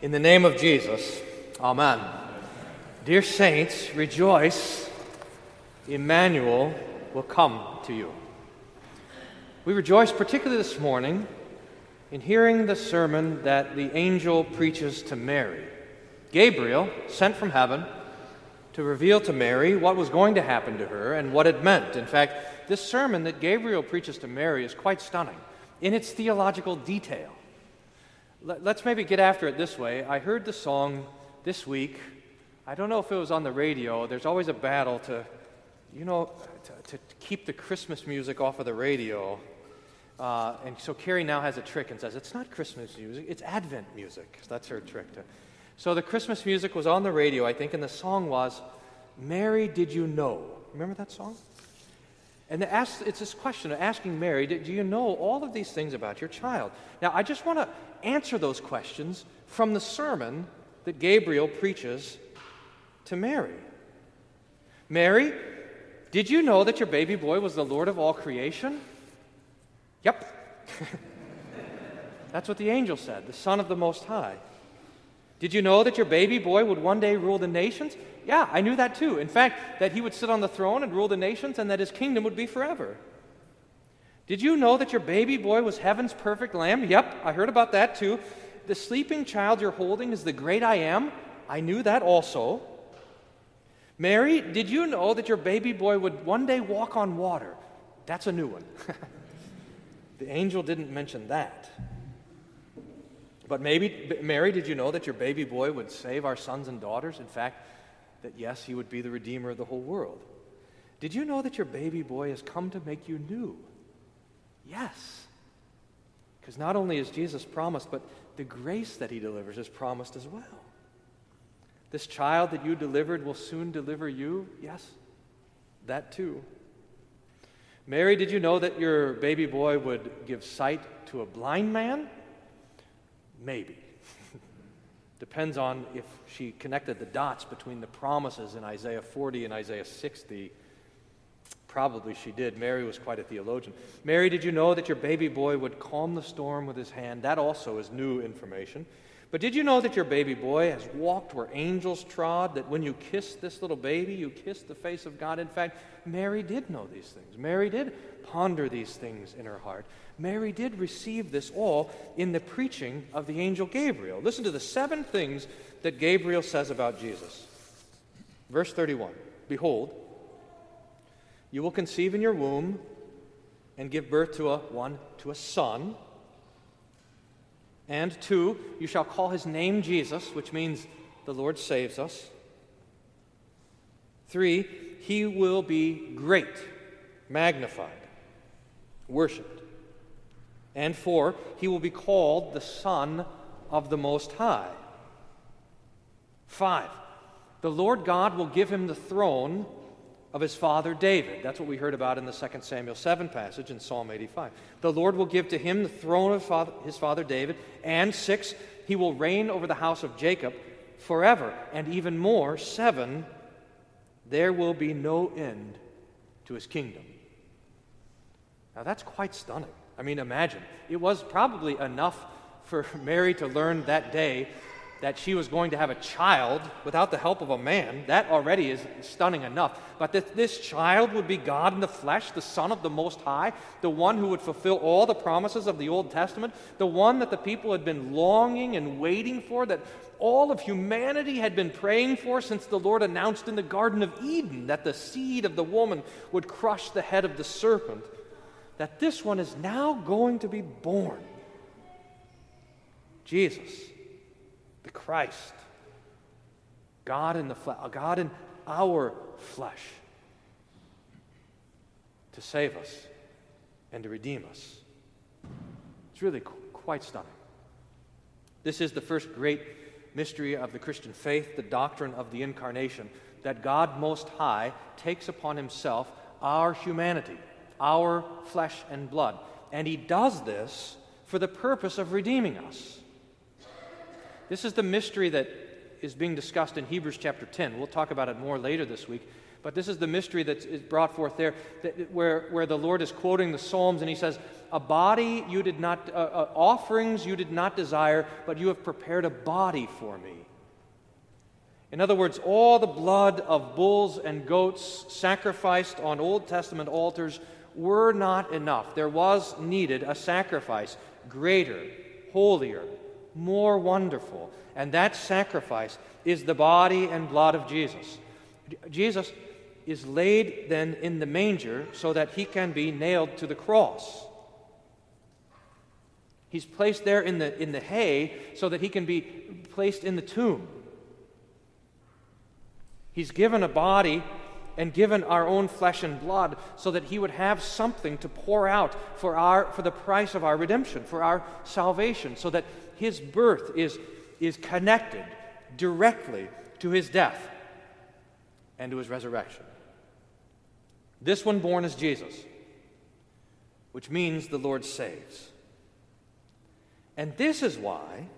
In the name of Jesus, Amen. Dear saints, rejoice. Emmanuel will come to you. We rejoice particularly this morning in hearing the sermon that the angel preaches to Mary. Gabriel, sent from heaven to reveal to Mary what was going to happen to her and what it meant. In fact, this sermon that Gabriel preaches to Mary is quite stunning in its theological detail. Let's maybe get after it this way. I heard the song this week. I don't know if it was on the radio. There's always a battle to, you know, to, to keep the Christmas music off of the radio. Uh, and so Carrie now has a trick and says, it's not Christmas music, it's Advent music. That's her trick. To, so the Christmas music was on the radio, I think, and the song was, Mary, did you know? Remember that song? And it's this question of asking Mary, do you know all of these things about your child? Now, I just want to answer those questions from the sermon that Gabriel preaches to Mary. Mary, did you know that your baby boy was the Lord of all creation? Yep. That's what the angel said, the Son of the Most High. Did you know that your baby boy would one day rule the nations? Yeah, I knew that too. In fact, that he would sit on the throne and rule the nations and that his kingdom would be forever. Did you know that your baby boy was heaven's perfect lamb? Yep, I heard about that too. The sleeping child you're holding is the great I am. I knew that also. Mary, did you know that your baby boy would one day walk on water? That's a new one. the angel didn't mention that. But maybe, Mary, did you know that your baby boy would save our sons and daughters? In fact, that yes, he would be the redeemer of the whole world. Did you know that your baby boy has come to make you new? Yes. Because not only is Jesus promised, but the grace that he delivers is promised as well. This child that you delivered will soon deliver you? Yes, that too. Mary, did you know that your baby boy would give sight to a blind man? Maybe. Depends on if she connected the dots between the promises in Isaiah 40 and Isaiah 60. Probably she did. Mary was quite a theologian. Mary, did you know that your baby boy would calm the storm with his hand? That also is new information. But did you know that your baby boy has walked where angels trod? That when you kiss this little baby, you kiss the face of God? In fact, Mary did know these things. Mary did ponder these things in her heart. Mary did receive this all in the preaching of the angel Gabriel. Listen to the seven things that Gabriel says about Jesus. Verse 31 Behold, you will conceive in your womb and give birth to a one, to a son and two, you shall call his name Jesus, which means the Lord saves us. Three, he will be great, magnified, worshiped. And four, he will be called the Son of the Most High. Five, the Lord God will give him the throne of his father David. That's what we heard about in the 2 Samuel 7 passage in Psalm 85. The Lord will give to him the throne of his father David, and six, he will reign over the house of Jacob forever. And even more, seven, there will be no end to his kingdom. Now that's quite stunning. I mean, imagine. It was probably enough for Mary to learn that day that she was going to have a child without the help of a man, that already is stunning enough. But that this child would be God in the flesh, the Son of the Most High, the one who would fulfill all the promises of the Old Testament, the one that the people had been longing and waiting for, that all of humanity had been praying for since the Lord announced in the Garden of Eden that the seed of the woman would crush the head of the serpent, that this one is now going to be born. Jesus the Christ, God in the flesh, uh, God in our flesh, to save us and to redeem us. It's really qu- quite stunning. This is the first great mystery of the Christian faith, the doctrine of the incarnation, that God Most High takes upon himself our humanity, our flesh and blood. And he does this for the purpose of redeeming us. This is the mystery that is being discussed in Hebrews chapter 10. We'll talk about it more later this week. But this is the mystery that is brought forth there, that, where, where the Lord is quoting the Psalms and he says, A body you did not, uh, uh, offerings you did not desire, but you have prepared a body for me. In other words, all the blood of bulls and goats sacrificed on Old Testament altars were not enough. There was needed a sacrifice greater, holier, more wonderful. And that sacrifice is the body and blood of Jesus. Jesus is laid then in the manger so that he can be nailed to the cross. He's placed there in the, in the hay so that he can be placed in the tomb. He's given a body and given our own flesh and blood so that he would have something to pour out for, our, for the price of our redemption, for our salvation, so that his birth is, is connected directly to his death and to his resurrection. This one born is Jesus, which means the Lord saves. And this is why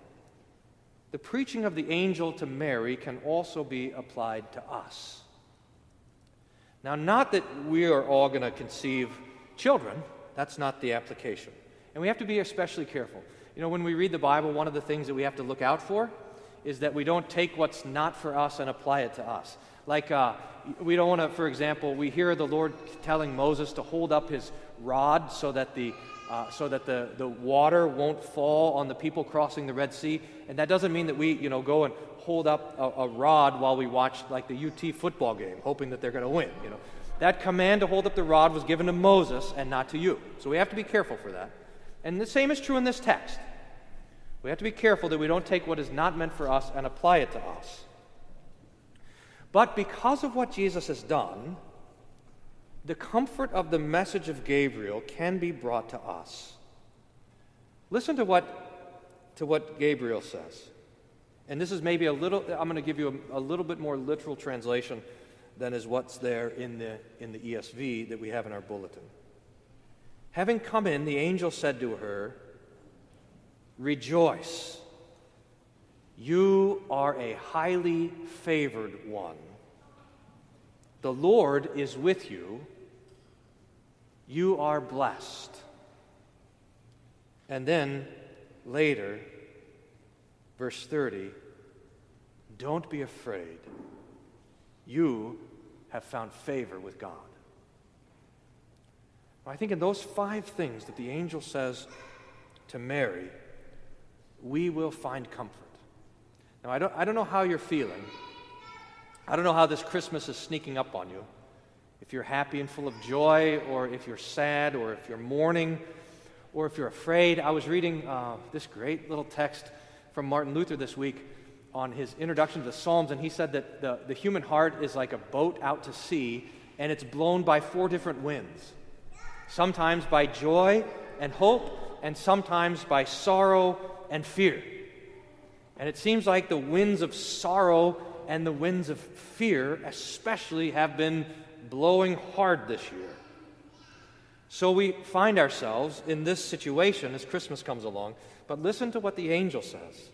the preaching of the angel to Mary can also be applied to us. Now, not that we are all going to conceive children, that's not the application. And we have to be especially careful. You know, when we read the Bible, one of the things that we have to look out for is that we don't take what's not for us and apply it to us. Like, uh, we don't want to, for example, we hear the Lord telling Moses to hold up his rod so that the uh, so that the, the water won't fall on the people crossing the Red Sea. And that doesn't mean that we, you know, go and hold up a, a rod while we watch like the UT football game, hoping that they're going to win. You know, that command to hold up the rod was given to Moses and not to you. So we have to be careful for that. And the same is true in this text. We have to be careful that we don't take what is not meant for us and apply it to us. But because of what Jesus has done, the comfort of the message of Gabriel can be brought to us. Listen to what, to what Gabriel says. And this is maybe a little, I'm going to give you a, a little bit more literal translation than is what's there in the, in the ESV that we have in our bulletin. Having come in, the angel said to her, Rejoice, you are a highly favored one. The Lord is with you. You are blessed. And then later, verse 30 don't be afraid. You have found favor with God. I think in those five things that the angel says to Mary, we will find comfort. Now, I don't, I don't know how you're feeling. I don't know how this Christmas is sneaking up on you. If you're happy and full of joy, or if you're sad, or if you're mourning, or if you're afraid. I was reading uh, this great little text from Martin Luther this week on his introduction to the Psalms, and he said that the, the human heart is like a boat out to sea, and it's blown by four different winds. Sometimes by joy and hope, and sometimes by sorrow and fear. And it seems like the winds of sorrow and the winds of fear, especially, have been blowing hard this year. So we find ourselves in this situation as Christmas comes along. But listen to what the angel says.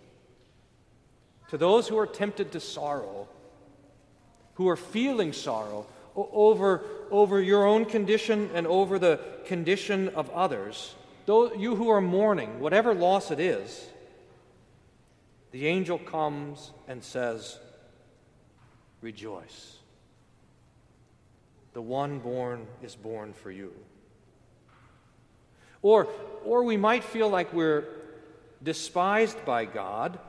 To those who are tempted to sorrow, who are feeling sorrow over, over your own condition and over the condition of others, those, you who are mourning, whatever loss it is, the angel comes and says, Rejoice. The one born is born for you. Or, or we might feel like we're despised by God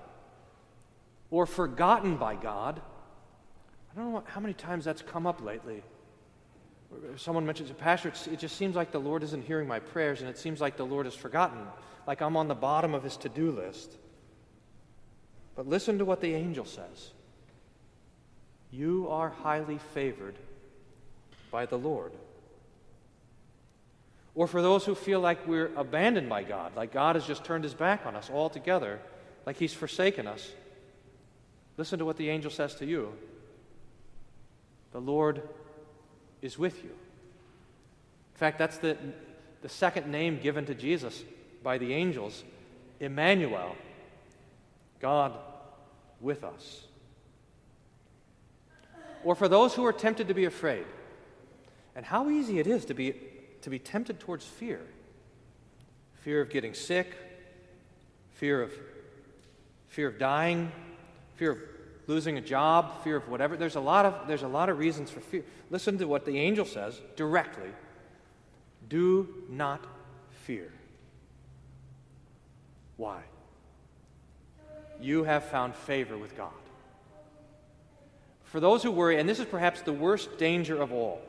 or forgotten by God. I don't know how many times that's come up lately. Someone mentions, a Pastor, it just seems like the Lord isn't hearing my prayers, and it seems like the Lord has forgotten, like I'm on the bottom of his to do list. But listen to what the angel says You are highly favored by the Lord. Or for those who feel like we're abandoned by God, like God has just turned his back on us altogether, like he's forsaken us, listen to what the angel says to you The Lord is with you. In fact, that's the, the second name given to Jesus by the angels Emmanuel, God with us. or for those who are tempted to be afraid. And how easy it is to be, to be tempted towards fear fear of getting sick, fear of, fear of dying, fear of losing a job, fear of whatever. There's a lot of, there's a lot of reasons for fear. Listen to what the angel says directly do not fear. Why? You have found favor with God. For those who worry, and this is perhaps the worst danger of all,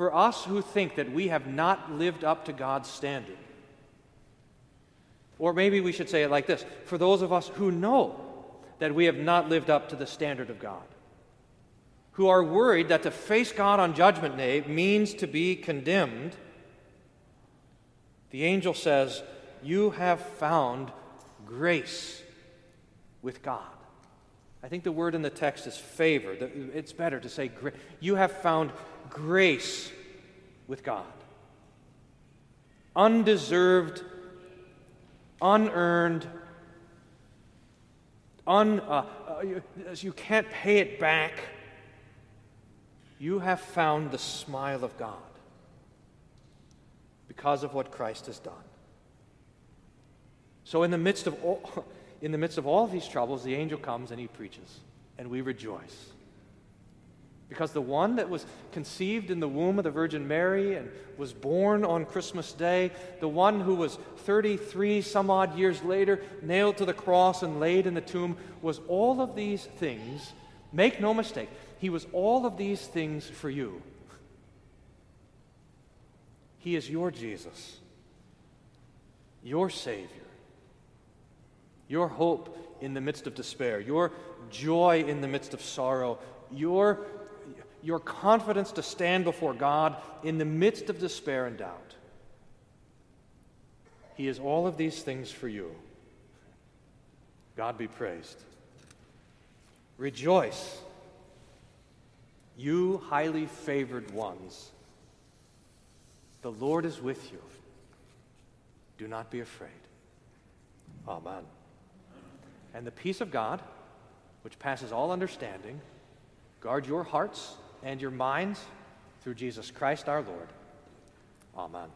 for us who think that we have not lived up to God's standard, or maybe we should say it like this for those of us who know that we have not lived up to the standard of God, who are worried that to face God on Judgment Day means to be condemned, the angel says, You have found grace with God. I think the word in the text is favor. It's better to say, You have found grace with God. Undeserved, unearned, un, uh, uh, you, you can't pay it back. You have found the smile of God because of what Christ has done. So, in the midst of all, in the midst of all these troubles, the angel comes and he preaches, and we rejoice. Because the one that was conceived in the womb of the Virgin Mary and was born on Christmas Day, the one who was 33 some odd years later nailed to the cross and laid in the tomb, was all of these things. Make no mistake, he was all of these things for you. He is your Jesus, your Savior your hope in the midst of despair, your joy in the midst of sorrow, your, your confidence to stand before God in the midst of despair and doubt. He is all of these things for you. God be praised. Rejoice, you highly favored ones. The Lord is with you. Do not be afraid. Amen. And the peace of God, which passes all understanding, guard your hearts and your minds through Jesus Christ our Lord. Amen.